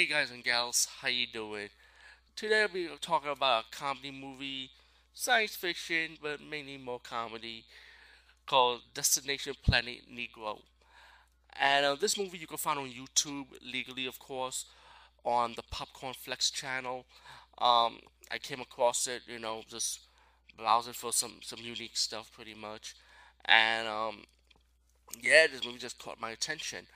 Hey guys and gals, how you doing? Today we're talking about a comedy movie, science fiction, but mainly more comedy, called Destination Planet Negro. And uh, this movie you can find on YouTube legally, of course, on the Popcornflix channel. Um, I came across it, you know, just browsing for some some unique stuff, pretty much. And um, yeah, this movie just caught my attention.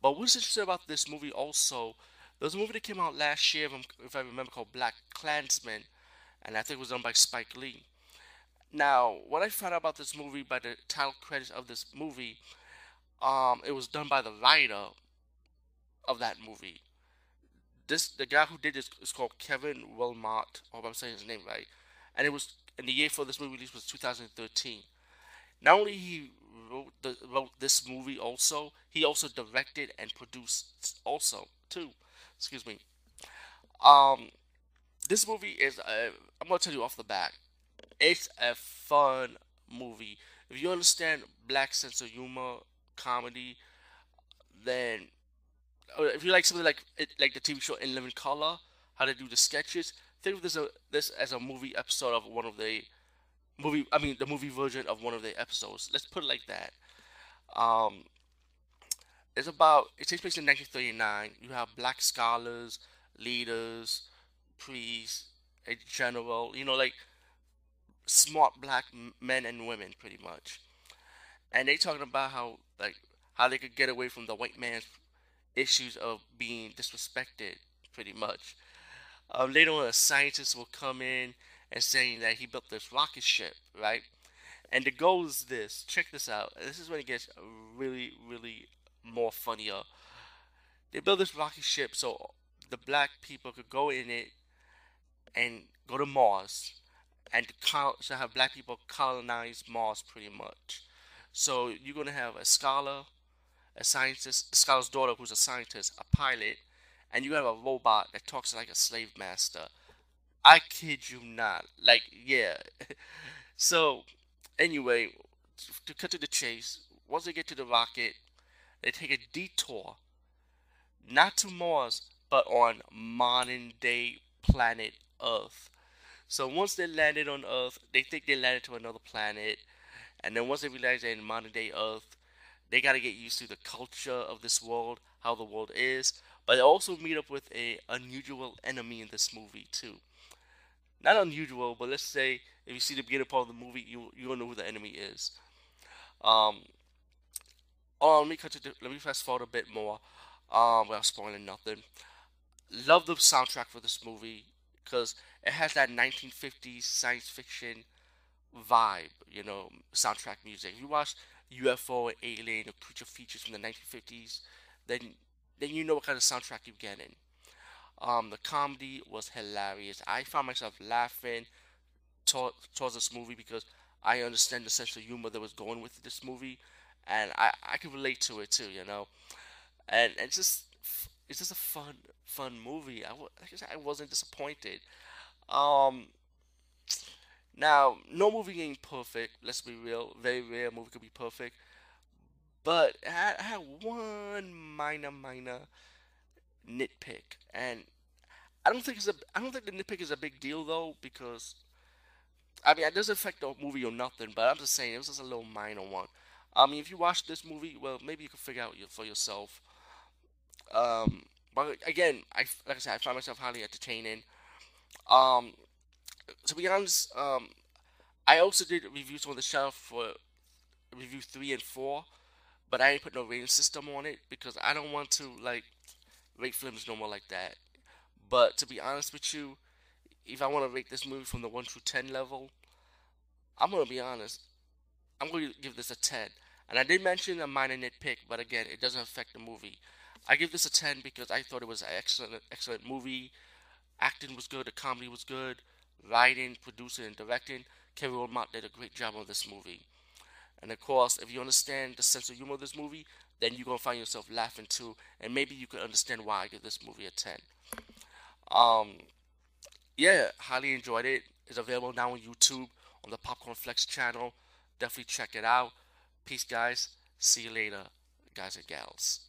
But what's interesting about this movie also? There was a movie that came out last year, if I remember, called Black Klansman, and I think it was done by Spike Lee. Now, what I found out about this movie by the title credits of this movie, um, it was done by the writer of that movie. This the guy who did this is called Kevin Willmott. I hope I'm saying his name right. And it was and the year for this movie release was 2013. Not only he the, wrote this movie, also he also directed and produced also too excuse me. Um, this movie is a, I'm gonna tell you off the bat, it's a fun movie. If you understand black sense of humor, comedy, then if you like something like like the TV show In Living Color, how they do the sketches, think of this a, this as a movie episode of one of the movie. I mean, the movie version of one of the episodes. Let's put it like that. Um, it's about it takes place in 1939. You have black scholars, leaders, priests, a general. You know, like smart black men and women, pretty much. And they talking about how like how they could get away from the white man's issues of being disrespected, pretty much. Um, later on, a scientist will come in and saying that he built this rocket ship, right? And the goal is this. Check this out. This is when it gets really, really more funnier. They built this rocket ship so the black people could go in it and go to Mars and to have black people colonize Mars pretty much. So you're gonna have a scholar, a scientist, a scholar's daughter who's a scientist, a pilot, and you have a robot that talks like a slave master. I kid you not. Like, yeah. so, anyway, to cut to the chase, once they get to the rocket, they take a detour, not to Mars, but on modern day planet Earth. So once they landed on Earth, they think they landed to another planet, and then once they realize they're in modern day Earth, they got to get used to the culture of this world, how the world is. But they also meet up with a unusual enemy in this movie too. Not unusual, but let's say if you see the beginning part of the movie, you you don't know who the enemy is. Um, Oh, let me cut to let me fast forward a bit more, um, without spoiling nothing. Love the soundtrack for this movie because it has that 1950s science fiction vibe, you know, soundtrack music. If you watch UFO, Alien, or Creature Features from the 1950s, then then you know what kind of soundtrack you're getting. Um, the comedy was hilarious. I found myself laughing to- towards this movie because I understand the sense of humor that was going with this movie and I I can relate to it too, you know, and it's just it's just a fun fun movie. I like I said, I wasn't disappointed. Um, now no movie ain't perfect. Let's be real. Very rare movie could be perfect, but I had, I had one minor minor nitpick, and I don't think it's a I don't think the nitpick is a big deal though because. I mean, it doesn't affect the movie or nothing, but I'm just saying it was just a little minor one. I mean, if you watch this movie, well, maybe you can figure out for yourself. Um, but again, I like I said, I find myself highly entertaining. Um, to be honest, um, I also did reviews on the shelf for review three and four, but I didn't put no rating system on it because I don't want to like rate films no more like that. But to be honest with you, if I want to rate this movie from the one through ten level, I'm gonna be honest. I'm going to give this a ten. And I did mention a minor nitpick, but again, it doesn't affect the movie. I give this a 10 because I thought it was an excellent, excellent movie. Acting was good, the comedy was good, writing, producing, and directing. Kevin Willmott did a great job on this movie. And of course, if you understand the sense of humor of this movie, then you're gonna find yourself laughing too, and maybe you can understand why I give this movie a 10. Um, yeah, highly enjoyed it. It's available now on YouTube on the Popcornflix channel. Definitely check it out. Peace, guys. See you later, guys and gals.